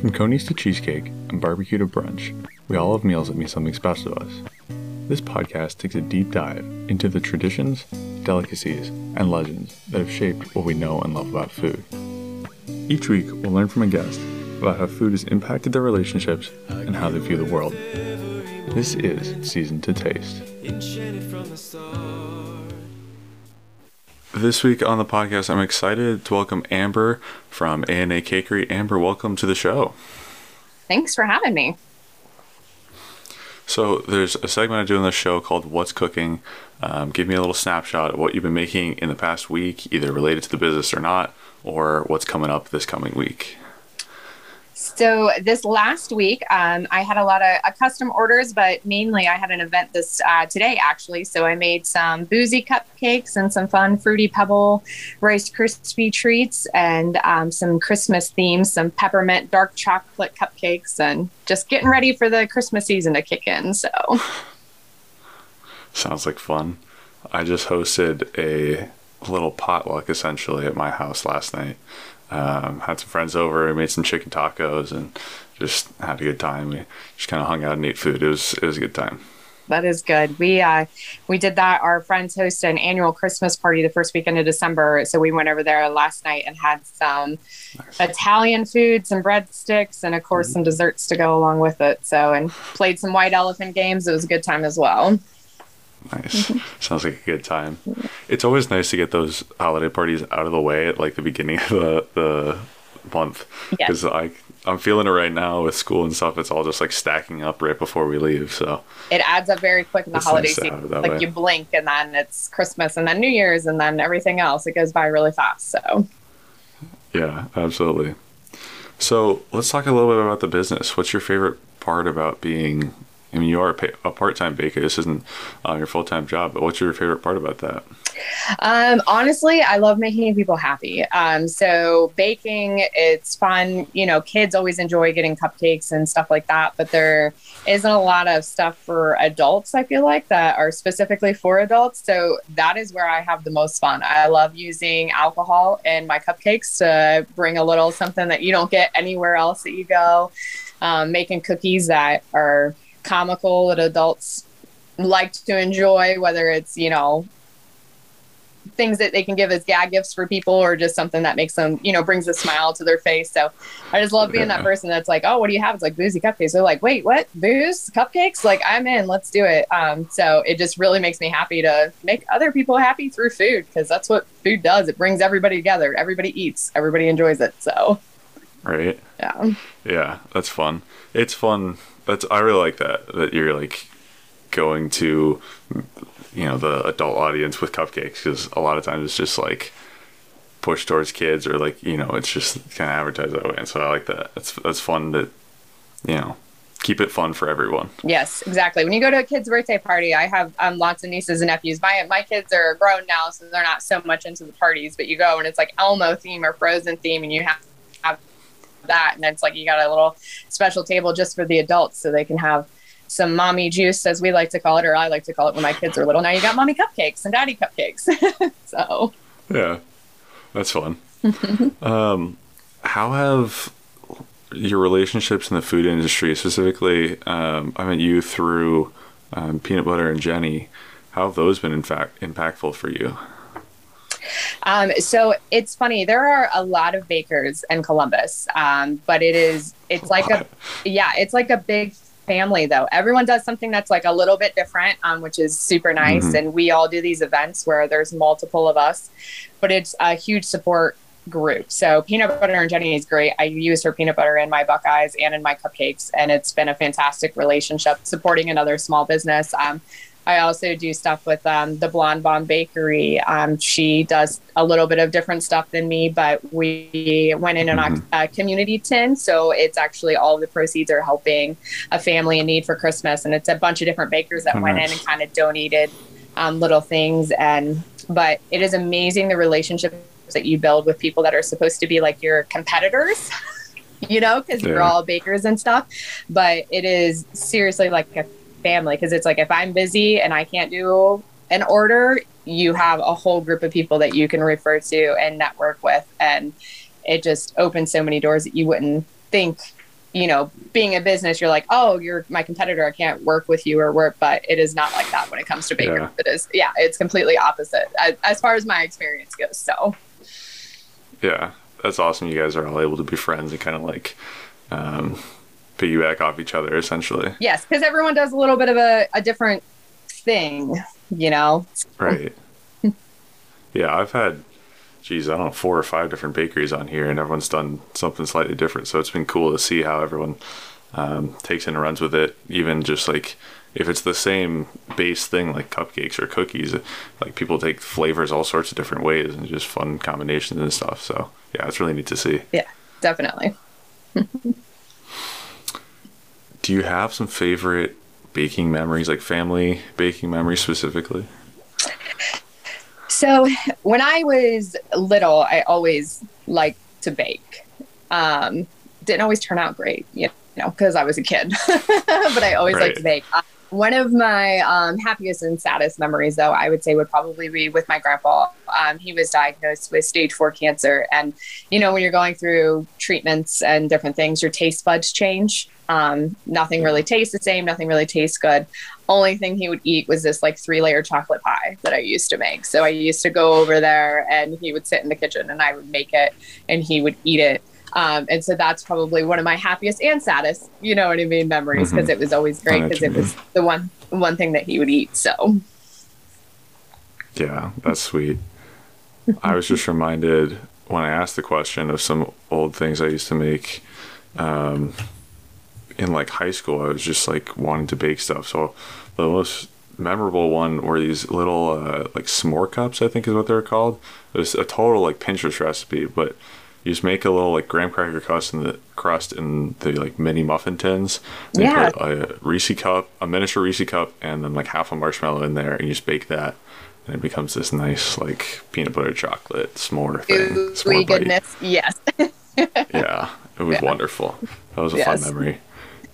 From coneys to cheesecake and barbecue to brunch, we all have meals that mean something special to us. This podcast takes a deep dive into the traditions, delicacies, and legends that have shaped what we know and love about food. Each week, we'll learn from a guest about how food has impacted their relationships and how they view the world. This is Season to Taste. This week on the podcast, I'm excited to welcome Amber from ANA Cakery. Amber, welcome to the show. Thanks for having me. So, there's a segment I do on the show called What's Cooking. Um, give me a little snapshot of what you've been making in the past week, either related to the business or not, or what's coming up this coming week. So this last week, um, I had a lot of uh, custom orders, but mainly I had an event this uh, today actually. So I made some boozy cupcakes and some fun fruity pebble rice crispy treats and um, some Christmas themes, some peppermint dark chocolate cupcakes, and just getting ready for the Christmas season to kick in. So sounds like fun. I just hosted a little potluck essentially at my house last night. Um, had some friends over, we made some chicken tacos, and just had a good time. We just kind of hung out and ate food. It was it was a good time. That is good. We uh, we did that. Our friends host an annual Christmas party the first weekend of December, so we went over there last night and had some nice. Italian food, some breadsticks, and of course mm-hmm. some desserts to go along with it. So and played some white elephant games. It was a good time as well. Nice. Mm-hmm. Sounds like a good time. It's always nice to get those holiday parties out of the way at like the beginning of the, the month because. I I'm feeling it right now with school and stuff. It's all just like stacking up right before we leave. So it adds up very quick in the holiday nice season. Like way. you blink and then it's Christmas and then New Year's and then everything else. It goes by really fast. So yeah, absolutely. So let's talk a little bit about the business. What's your favorite part about being I mean, you are a, part-time baker. This isn't uh, your full-time job. But what's your favorite part about that? Um, honestly, I love making people happy. Um, so baking, it's fun. You know, kids always enjoy getting cupcakes and stuff like that. But there isn't a lot of stuff for adults. I feel like that are specifically for adults. So that is where I have the most fun. I love using alcohol in my cupcakes to bring a little something that you don't get anywhere else that you go. Um, making cookies that are comical that adults like to enjoy, whether it's, you know, things that they can give as gag gifts for people or just something that makes them, you know, brings a smile to their face. So I just love being that person that's like, oh, what do you have? It's like boozy cupcakes. They're like, wait, what? Booze? Cupcakes? Like, I'm in. Let's do it. Um, so it just really makes me happy to make other people happy through food because that's what food does. It brings everybody together. Everybody eats, everybody enjoys it. So, right. Yeah. Yeah. That's fun. It's fun that's I really like that that you're like going to you know the adult audience with cupcakes because a lot of times it's just like pushed towards kids or like you know it's just kind of advertised that way and so I like that. That's that's fun to you know keep it fun for everyone. Yes exactly. When you go to a kid's birthday party I have um, lots of nieces and nephews. My my kids are grown now so they're not so much into the parties but you go and it's like Elmo theme or Frozen theme and you have that. And it's like you got a little special table just for the adults so they can have some mommy juice, as we like to call it, or I like to call it when my kids are little. Now you got mommy cupcakes and daddy cupcakes. so, yeah, that's fun. um, how have your relationships in the food industry, specifically, um, I mean, you through um, Peanut Butter and Jenny, how have those been in fact impactful for you? Um, so it's funny. There are a lot of bakers in Columbus, um, but it is it's like a yeah, it's like a big family though. Everyone does something that's like a little bit different, um, which is super nice. Mm-hmm. And we all do these events where there's multiple of us, but it's a huge support group. So peanut butter and Jenny is great. I use her peanut butter in my Buckeyes and in my cupcakes, and it's been a fantastic relationship supporting another small business. Um, I also do stuff with um, the Blonde Bomb Bakery. Um, she does a little bit of different stuff than me, but we went in mm-hmm. a uh, community tin. So it's actually all the proceeds are helping a family in need for Christmas. And it's a bunch of different bakers that oh, went nice. in and kind of donated um, little things. And, but it is amazing the relationships that you build with people that are supposed to be like your competitors. you know, because yeah. we're all bakers and stuff. But it is seriously like a family because it's like if I'm busy and I can't do an order, you have a whole group of people that you can refer to and network with. And it just opens so many doors that you wouldn't think you know, being a business, you're like, oh, you're my competitor. I can't work with you or work, but it is not like that when it comes to bakers. Yeah. It is, yeah, it's completely opposite as, as far as my experience goes. So, Yeah, that's awesome. You guys are all able to be friends and kind of like um, piggyback off each other, essentially. yes, because everyone does a little bit of a, a different thing, you know? Right. yeah, I've had, geez, I don't know, four or five different bakeries on here, and everyone's done something slightly different. So it's been cool to see how everyone um, takes in and runs with it. Even just like if it's the same base thing, like cupcakes or cookies, like people take flavors all sorts of different ways and just fun combinations and stuff. So yeah, it's really neat to see. Yeah, definitely. Do you have some favorite baking memories, like family baking memories specifically? So when I was little, I always liked to bake. Um, didn't always turn out great, you know, because I was a kid, but I always Right. liked to bake. Uh, one of my um, happiest and saddest memories, though, I would say would probably be with my grandpa. Um, he was diagnosed with stage four cancer. And, you know, when you're going through treatments and different things, your taste buds change. Um, nothing really tastes the same, nothing really tastes good only thing he would eat was this like three layer chocolate pie that I used to make. So I used to go over there and he would sit in the kitchen and I would make it and he would eat it. Um, and so that's probably one of my happiest and saddest, you know what I mean, memories because it was always great because you it was the one one thing that he would eat. So Yeah, that's sweet. I was just reminded when I asked the question of some old things I used to make um, in like high school. I was just like wanting to bake stuff. So the most memorable one were these little uh, like s'more cups, I think is what they're called. It was a total like Pinterest recipe, but you just make a little like graham cracker crust in the crust in the like mini muffin tins. And you Yeah. put a Reese cup, a miniature Reese cup, and then like half a marshmallow in there, and you just bake that, and it becomes this nice like peanut butter chocolate s'more thing. ooh, s'more bite. goodness, yes. Yeah, it was Yeah. wonderful. That was a Yes. fun memory.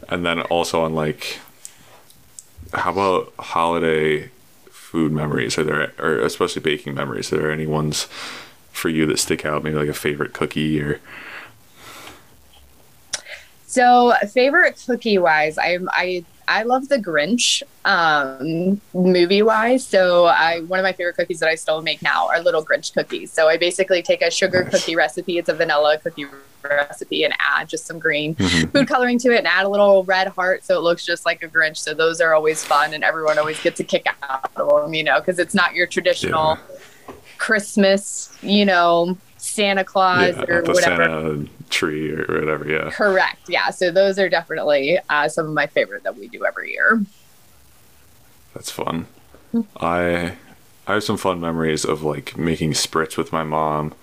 And then also on like, how about holiday food memories? Are there, or especially baking memories? Are there any ones for you that stick out? Maybe like a favorite cookie or So favorite cookie wise, I I I love the Grinch um, movie wise. So I one of my favorite cookies that I still make now are little Grinch cookies. So I basically take a sugar Nice. cookie recipe, it's a vanilla cookie recipe, and add just some green Mhm. food coloring to it, and add a little red heart so it looks just like a Grinch. So those are always fun, and everyone always gets a kick out of them, you know, because it's not your traditional Christmas, you know, Santa Claus yeah, or the whatever. Santa tree or whatever? Yeah, Correct. Yeah. So those are definitely uh, some of my favorite that we do every year. that's fun. I I have some fun memories of like making spritz with my mom.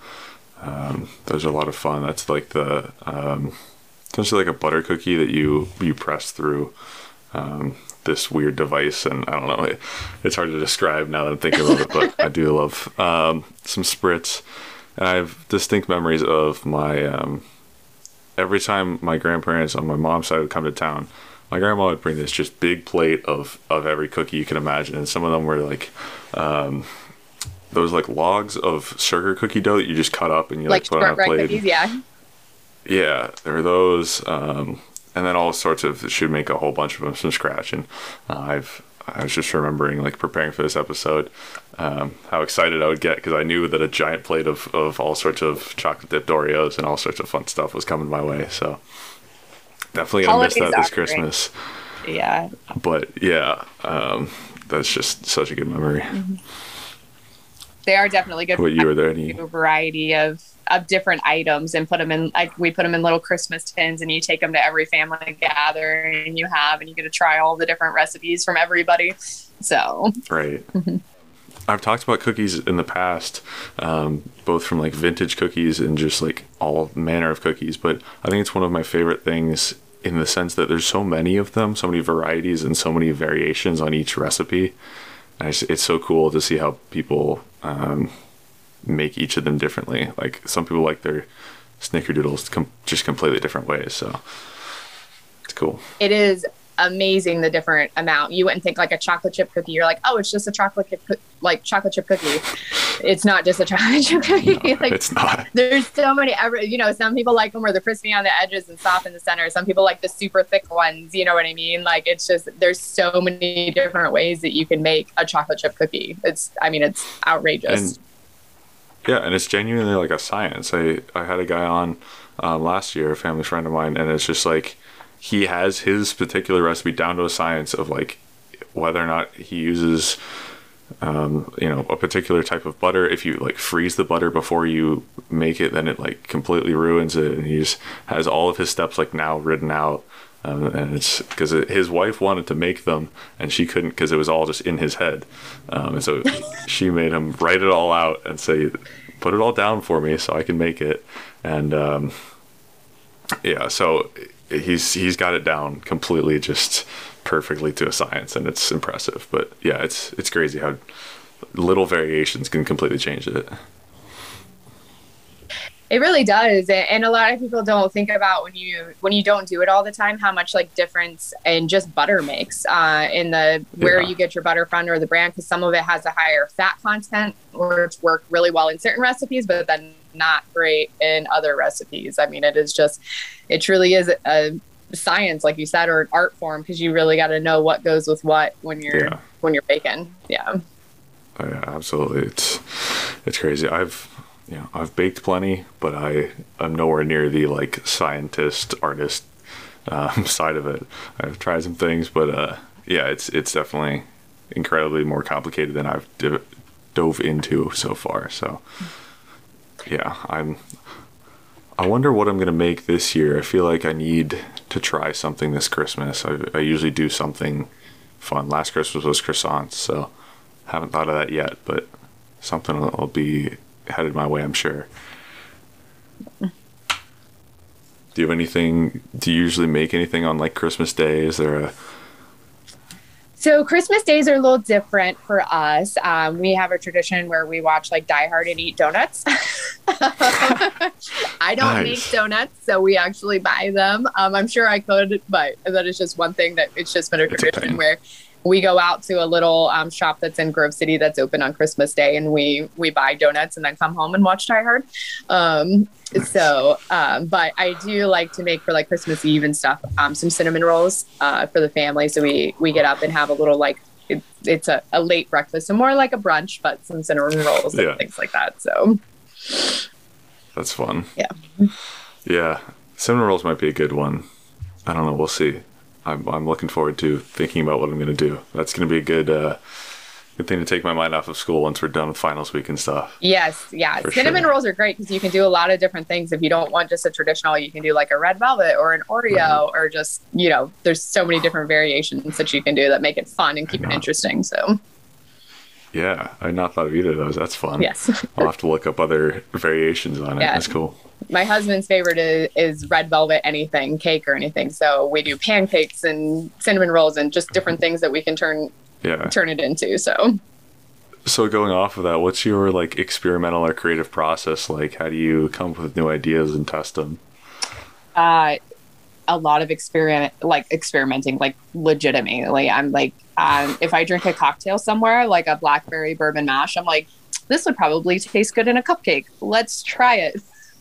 Um, those are a lot of fun. That's like the um, essentially like a butter cookie that you you press through um, this weird device, and I don't know. It, it's hard to describe now that I'm thinking about it, but I do love um, some spritz. And I have distinct memories of my um, every time my grandparents on my mom's side would come to town. My grandma would bring this just big plate of of every cookie you can imagine, and some of them were like um, those like logs of sugar cookie dough that you just cut up and you like, Like put on a plate. cookies. Yeah. Yeah, there are those, um, and then all sorts of. Should make a whole bunch of them from scratch, and uh, I've. I was just remembering, like preparing for this episode, um, how excited I would get because I knew that a giant plate of, of all sorts of chocolate dipped Oreos and all sorts of fun stuff was coming my way. So definitely gonna miss that this great. Christmas. Yeah. But yeah, um, that's just such a good memory. Mm-hmm. They are definitely good. What you were there? Any? a variety of of different items and put them in like we put them in little Christmas tins and you take them to every family gathering you have and you get to try all the different recipes from everybody. So Right. Mm-hmm. I've talked about cookies in the past, um, both from like vintage cookies and just like all manner of cookies. But I think it's one of my favorite things in the sense that there's so many of them, so many varieties, and so many variations on each recipe. It's so cool to see how people um, make each of them differently. Like some people like their snickerdoodles com- just completely different ways. So it's cool. it is amazing the different amount. You wouldn't think like a chocolate chip cookie. You're like, oh, it's just a chocolate chip, like chocolate chip cookie. It's not just a chocolate chip cookie. No, like, it's not. There's so many. Every you know, some people like them where they're crispy on the edges and soft in the center. Some people like the super thick ones. You know what I mean? Like it's just there's so many different ways that you can make a chocolate chip cookie. It's I mean it's outrageous. And, yeah, and it's genuinely like a science. I I had a guy on um, last year, a family friend of mine, and it's just like he has his particular recipe down to a science of like whether or not he uses um, you know a particular type of butter. If you like freeze the butter before you make it then it like completely ruins it. And he just has all of his steps like now written out. Um, and it's because his wife wanted to make them and she couldn't because it was all just in his head. Um, and so she made him write it all out and say put it all down for me so i can make it. And um, yeah so he's he's got it down completely just perfectly to a science and it's impressive but yeah it's it's crazy how little variations can completely change it it really does and a lot of people don't think about when you when you don't do it all the time how much like difference and just butter makes uh, in the where yeah. you get your butter from or the brand because some of it has a higher fat content which work really well in certain recipes but then not great in other recipes. I mean it is just it truly is a science like you said or an art form because you really got to know what goes with what when you're yeah. when you're baking. Yeah. Oh, yeah absolutely. It's it's crazy. I've you know i've baked plenty but i i'm nowhere near the like scientist artist um, side of it. I've tried some things but uh yeah it's it's definitely incredibly more complicated than i've d- dove into so far. So yeah i'm I wonder what I'm to make this year. I feel like I need to try something this Christmas. I, I usually do something fun. Last Christmas was croissants, so haven't thought of that yet, but something will be headed my way, I'm sure. Do you have anything? Do you usually make anything on like Christmas Day? Is there a so Christmas days are a little different for us. Um, we have a tradition where we watch like Die Hard and eat donuts. I don't nice. make donuts, so we actually buy them. Um, I'm sure I could, but that is just one thing that it's just been a tradition a where we go out to a little um, shop that's in Grove City that's open on Christmas Day, and we we buy donuts and then come home and watch Die Hard. Um. So, um, but I do like to make for like Christmas Eve and stuff um, some cinnamon rolls uh, for the family. So we we get up and have a little like it, it's a, a late breakfast, so more like a brunch, but some cinnamon rolls and things like that. So that's fun. Yeah. Yeah, cinnamon rolls might be a good one. I don't know. We'll see. I'm, I'm looking forward to thinking about what I'm going to do. That's going to be a good uh, good thing to take my mind off of school once we're done with finals week and stuff. Yes, yeah. Cinnamon sure. rolls are great because you can do a lot of different things. If you don't want just a traditional, you can do like a red velvet or an Oreo mm-hmm. or just you know, there's so many different variations that you can do that make it fun and keep it interesting. So. Yeah, I not thought of either of those. That's fun. Yes. I'll have to look up other variations on it. Yeah. That's cool my husband's favorite is, is red velvet anything cake or anything. So we do pancakes and cinnamon rolls and just different things that we can turn yeah. turn it into so. So going off of that what's your like experimental or creative process like? How do you come up with new ideas and test them uh a lot of experiment like experimenting like legitimately. I'm like um, if i drink a cocktail somewhere like a blackberry bourbon mash i'm like this would probably taste good in a cupcake. Let's try it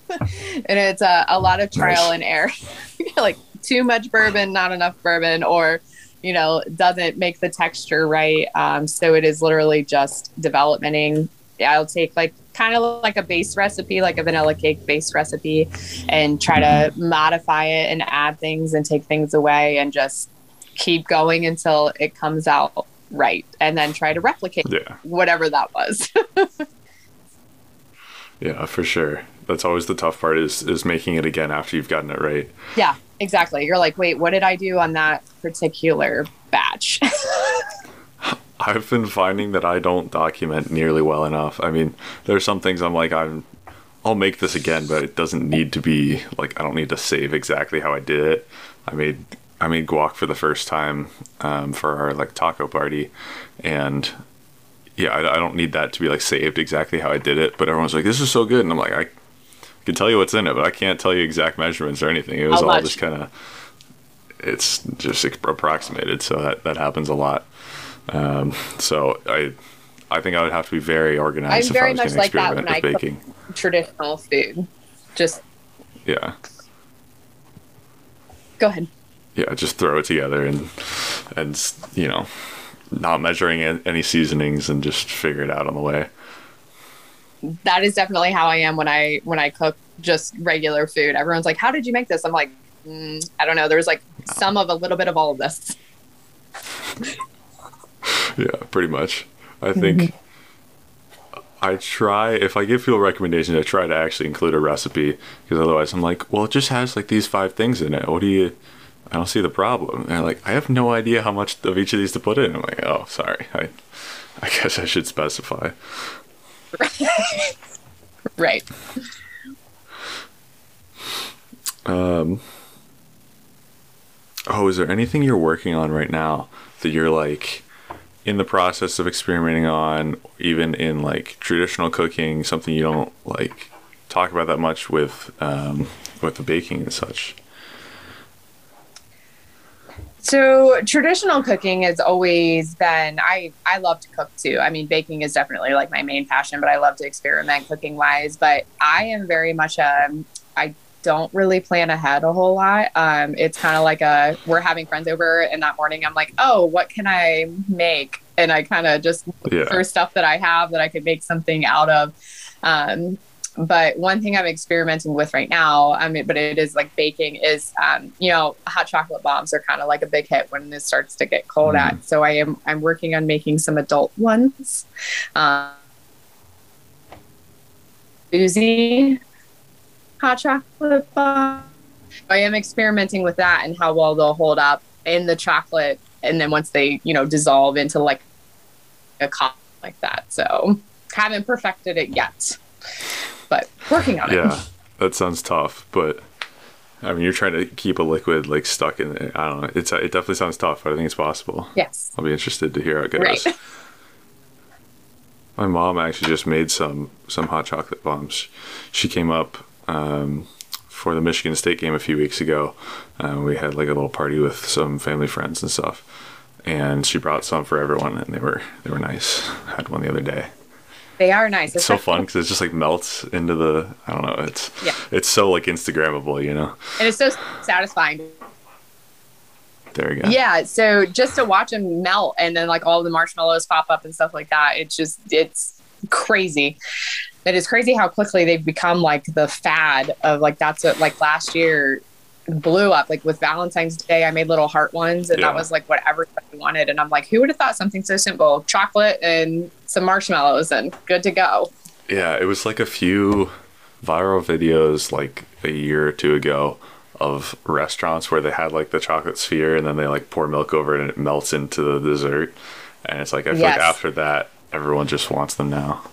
and it's a, a lot of trial nice. and error. like too much bourbon, not enough bourbon, or you know, doesn't make the texture right. Um, so it is literally just developmenting. I'll take like kind of like a base recipe, like a vanilla cake base recipe, and try to mm-hmm. modify it and add things and take things away and just keep going until it comes out right and then try to replicate yeah. whatever that was. yeah, for sure that's always the tough part is is making it again after you've gotten it right. Yeah, exactly. You're like, wait, what did I do on that particular batch? I've been finding that I don't document nearly well enough. I mean, there's some things I'm like I'm I'll make this again, but it doesn't need to be like I don't need to save exactly how I did it. I made I made guac for the first time um, for our like taco party, and yeah, I, I, don't need that to be like saved exactly how I did it. But everyone's like, "This is so good," and I'm like, I can tell you what's in it, but I can't tell you exact measurements or anything. It was How all much? just kind of. it's just approximated. So that that happens a lot. Um, so I I think I would have to be very organized. I'm very much like that when I baking. cook traditional food. Just yeah. Go ahead. Yeah, just throw it together and and you know, not measuring any seasonings and just figure it out on the way. That is definitely how I am when I when I cook just regular food. Everyone's like, "How did you make this?" I'm like, mm, "I don't know." There was like some of a little bit of all of this. yeah, pretty much. I think mm-hmm. I try if I give people recommendations, I try to actually include a recipe because otherwise I'm like, well, it just has like these five things in it. What do you? I don't see the problem. And they're like, I have no idea how much of each of these to put in. I'm like, oh, sorry. I, I guess I should specify. right. Um. Oh, is there anything you're working on right now that you're like? in the process of experimenting on, even in like traditional cooking, something you don't like talk about that much with um, with the baking and such? So traditional cooking has always been I I love to cook too. I mean baking is definitely like my main passion, but I love to experiment cooking wise. But I am very much a um, I don't really plan ahead a whole lot. Um, it's kind of like a we're having friends over, and that morning I'm like, oh, what can I make? And I kind of just yeah. for stuff that I have that I could make something out of. Um, but one thing I'm experimenting with right now, I mean, but it is like baking is, um, you know, hot chocolate bombs are kind of like a big hit when it starts to get cold mm. out. So I am I'm working on making some adult ones. Um, boozy hot chocolate bar. I am experimenting with that and how well they'll hold up in the chocolate, and then once they, you know, dissolve into like a cup like that. So haven't perfected it yet, but working on it. Yeah, that sounds tough, but I mean, you're trying to keep a liquid like stuck in it. I don't know. It's it definitely sounds tough, but I think it's possible. Yes. I'll be interested to hear how it goes. Right. My mom actually just made some some hot chocolate bombs. She came up um, for the Michigan State game a few weeks ago. Uh, we had like a little party with some family friends and stuff, and she brought some for everyone, and they were they were nice. I had one the other day. They are nice. It's so fun because it just like melts into the. I don't know. It's yeah. It's so like Instagrammable, you know. And it's so satisfying. There you go. Yeah. So just to watch them melt and then like all the marshmallows pop up and stuff like that, it's just it's crazy it is crazy how quickly they've become like the fad of like that's what like last year blew up like with valentine's day i made little heart ones and yeah. that was like what everybody wanted and i'm like who would have thought something so simple chocolate and some marshmallows and good to go yeah it was like a few viral videos like a year or two ago of restaurants where they had like the chocolate sphere and then they like pour milk over it and it melts into the dessert and it's like i feel yes. like after that everyone just wants them now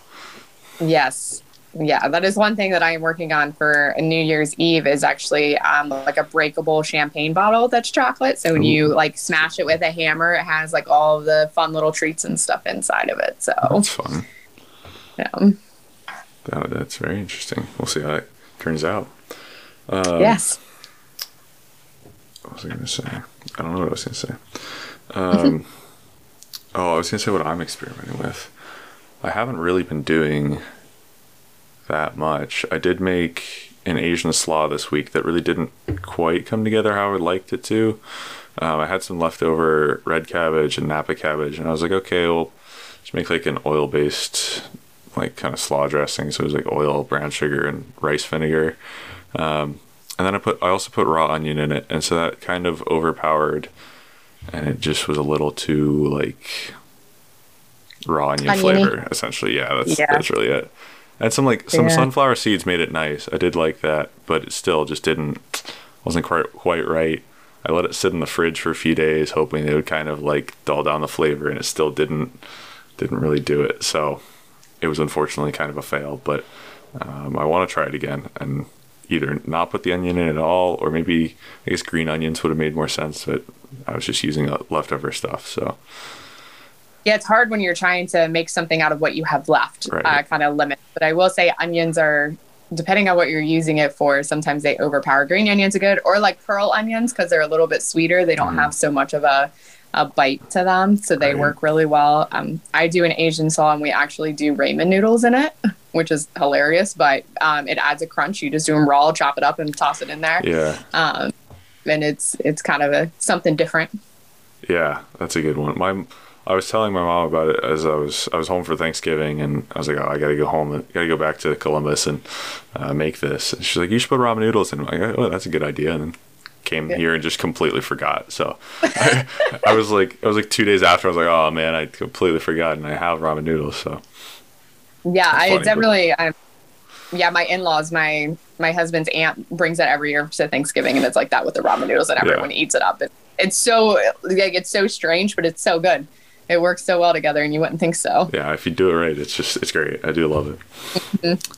Yes. Yeah, that is one thing that I am working on for New Year's Eve is actually um, like a breakable champagne bottle that's chocolate. So when Ooh. you like smash it with a hammer, it has like all the fun little treats and stuff inside of it. So that's fun. Yeah. That, that's very interesting. We'll see how it turns out. Um, yes. What was I going to say? I don't know what I was going to say. Um, oh, I was going to say what I'm experimenting with. I haven't really been doing that much. I did make an Asian slaw this week that really didn't quite come together how I would liked it to. Um, I had some leftover red cabbage and Napa cabbage, and I was like, okay, well, just make like an oil based, like kind of slaw dressing. So it was like oil, brown sugar, and rice vinegar. Um, and then I put, I also put raw onion in it, and so that kind of overpowered, and it just was a little too like raw onion Oniony. flavor, essentially. Yeah, that's yeah. that's really it. And some like some yeah. sunflower seeds made it nice. I did like that, but it still just didn't wasn't quite quite right. I let it sit in the fridge for a few days, hoping it would kind of like dull down the flavor, and it still didn't didn't really do it. So it was unfortunately kind of a fail. But um, I want to try it again and either not put the onion in at all, or maybe I guess green onions would have made more sense. But I was just using leftover stuff, so yeah, it's hard when you're trying to make something out of what you have left, right. uh, kind of limit. But I will say onions are depending on what you're using it for, sometimes they overpower. Green onions are good, or like pearl onions because they're a little bit sweeter. They don't Mm. have so much of a a bite to them, so they Right. work really well. Um, I do an Asian slaw, and we actually do ramen noodles in it, which is hilarious. But um, it adds a crunch. You just do them raw, chop it up, and toss it in there. Yeah. Um, and it's it's kind of a something different. Yeah, that's a good one. My, I was telling my mom about it as I was I was home for Thanksgiving, and I was like, oh, I gotta go home, and gotta go back to Columbus and uh, make this. And she's like, you should put ramen noodles in. I'm like, oh, that's a good idea. And then came Yeah. here and just completely forgot. So I, I was like, I was like two days after. I was like, oh man, I completely forgot, and I have ramen noodles. So Yeah, I funny, but- definitely. I, yeah, my in-laws, my my husband's aunt brings it every year to Thanksgiving, and it's like that with the ramen noodles, and Yeah. everyone eats it up. It, it's so like it's so strange, but it's so good. It works so well together, and you wouldn't think so. yeah, if you do it right, it's just it's great. I do love it.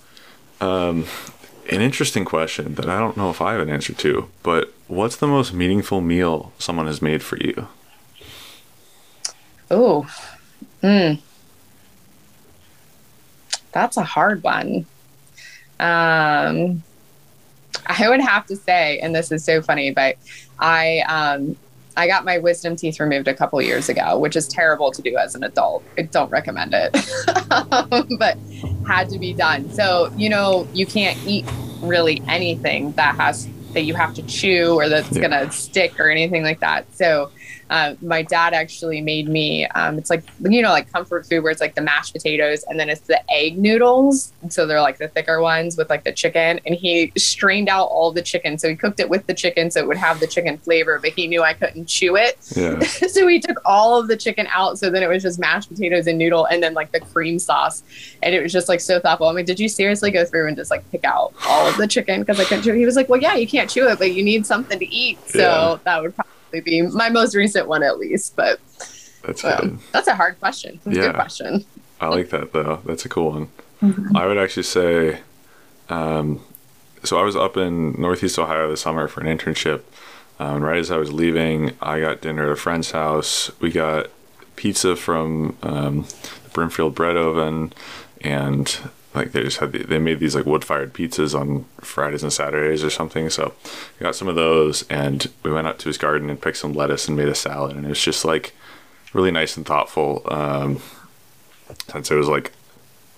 Um, an interesting question that I don't know if I have an answer to, but what's the most meaningful meal someone has made for you? Oh, hmm, that's a hard one. Um, I would have to say, and this is so funny, but I um, I got my wisdom teeth removed a couple years ago, which is terrible to do as an adult. I don't recommend it, but had to be done. So you know, you can't eat really anything that has that you have to chew or that's Yeah. gonna stick or anything like that. So uh, my dad actually made me um, it's like you know like comfort food where it's like the mashed potatoes and then it's the egg noodles. So they're like the thicker ones with like the chicken. And he strained out all the chicken. So he cooked it with the chicken so it would have the chicken flavor but he knew i couldn't chew it. Yeah, so he took all of the chicken out. So then it was just mashed potatoes and noodle and then like the cream sauce. And it was just like so thoughtful. I mean did you seriously go through and just like pick out all of the chicken? Because i couldn't chew it. He was like well yeah you can't chew it but you need something to eat. So Yeah. that would probably be my most recent one at least but that's good. that's a hard question That's a Yeah. good question I like that though. That's a cool one. Mm-hmm. I would actually say, um, so I was up in Northeast Ohio this summer for an internship. Um, and right as I was leaving, I got dinner at a friend's house. We got pizza from um, the Brimfield Bread Oven, and like they just had the, they made these like wood fired pizzas on Fridays and Saturdays or something. So we got some of those, and we went out to his garden and picked some lettuce and made a salad, and it was just like really nice and thoughtful. Um, since it was like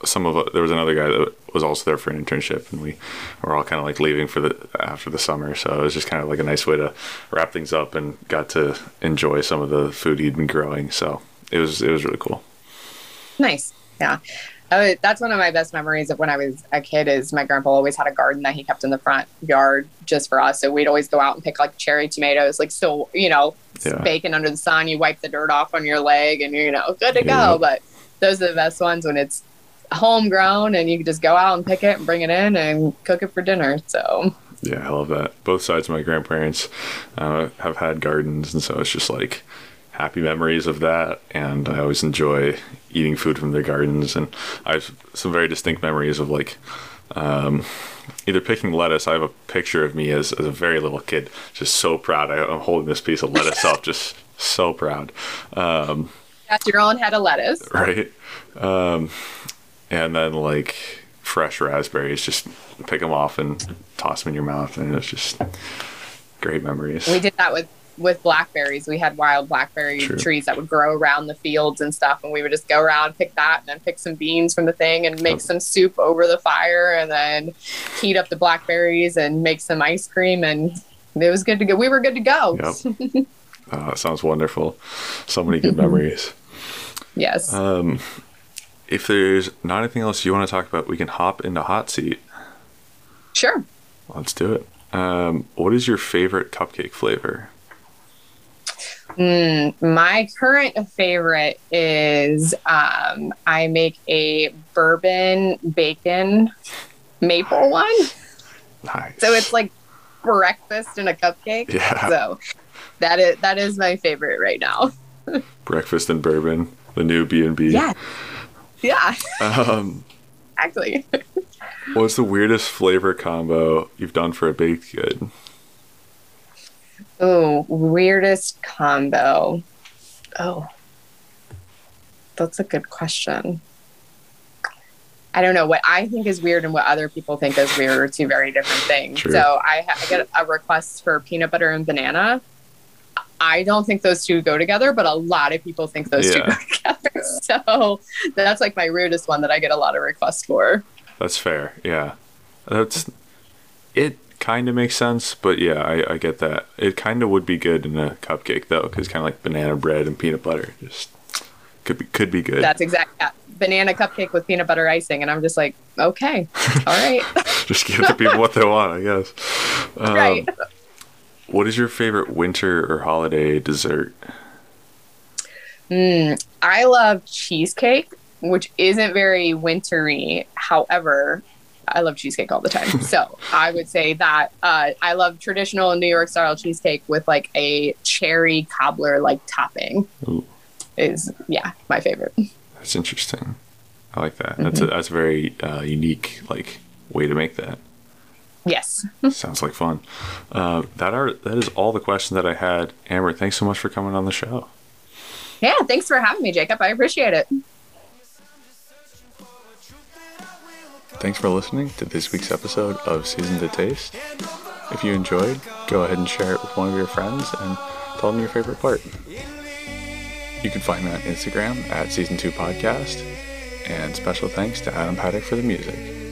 some of there was another guy that was also there for an internship and we were all kind of like leaving for the after the summer so it was just kind of like a nice way to wrap things up and got to enjoy some of the food he'd been growing so it was it was really cool Nice. Yeah. Uh, that's one of my best memories of when I was a kid is my grandpa always had a garden that he kept in the front yard just for us. So we'd always go out and pick like cherry tomatoes, like still, you know, Yeah. baking under the sun. You wipe the dirt off on your leg and you're, you know, good to Yeah. go. But those are the best ones when it's homegrown and you can just go out and pick it and bring it in and cook it for dinner. So yeah i love that both sides of my grandparents uh, have had gardens and so it's just like happy memories of that and i always enjoy eating food from their gardens and i have some very distinct memories of like um, either picking lettuce. I have a picture of me as, as a very little kid, just so proud. I, I'm holding this piece of lettuce up, just so proud. Um, that's your own head of lettuce. right? Um, and then like fresh raspberries, just pick them off and toss them in your mouth, and it's just great memories. We did that with with blackberries. We had wild blackberry True. trees that would grow around the fields and stuff, and we would just go around, pick that, and then pick some beans from the thing, and make Oh. some soup over the fire, and then heat up the blackberries and make some ice cream, and it was good to go. We were good to go. Yep. Oh, that sounds wonderful. So many good memories. yes. Um, if there's not anything else you want to talk about, we can hop into hot seat. sure. Let's do it. Um, what is your favorite cupcake flavor? Mm, my current favorite is um, I make a bourbon bacon maple one. Nice. So it's like breakfast in a cupcake. Yeah. So that is that is my favorite right now. breakfast and bourbon, the new B and B. Yeah. Yeah, Um, exactly. what's the weirdest flavor combo you've done for a baked good? Oh, weirdest combo. Oh. That's a good question. I don't know what I think is weird and what other people think is weird are two very different things. True. So I, I get a request for peanut butter and banana. I don't think those two go together, but a lot of people think those two go together. So that's like my weirdest one that I get a lot of requests for. That's fair. Yeah. That's it kind of makes sense, but yeah, I, I get that. It kind of would be good in a cupcake though, cuz kind of like banana bread and peanut butter just could be could be good. That's exactly yeah, banana cupcake with peanut butter icing, and I'm just like, okay, all right, just give the people what they want, I guess. Um, right. What is your favorite winter or holiday dessert? Mm, I love cheesecake, which isn't very wintry. However, I love cheesecake all the time. so I would say that uh, I love traditional New York style cheesecake with like a cherry cobbler like topping. Ooh. Is yeah my favorite. That's interesting. I like that. That's a, that's a very uh, unique like way to make that. Yes. Sounds like fun. Uh, that are that is all the questions that I had. Amber, thanks so much for coming on the show. Yeah. Thanks for having me, Jacob. I appreciate it. Thanks for listening to this week's episode of Season to Taste. If you enjoyed, go ahead and share it with one of your friends and tell them your favorite part. You can find me on Instagram at Season 2 Podcast. And special thanks to Adam Paddock for the music.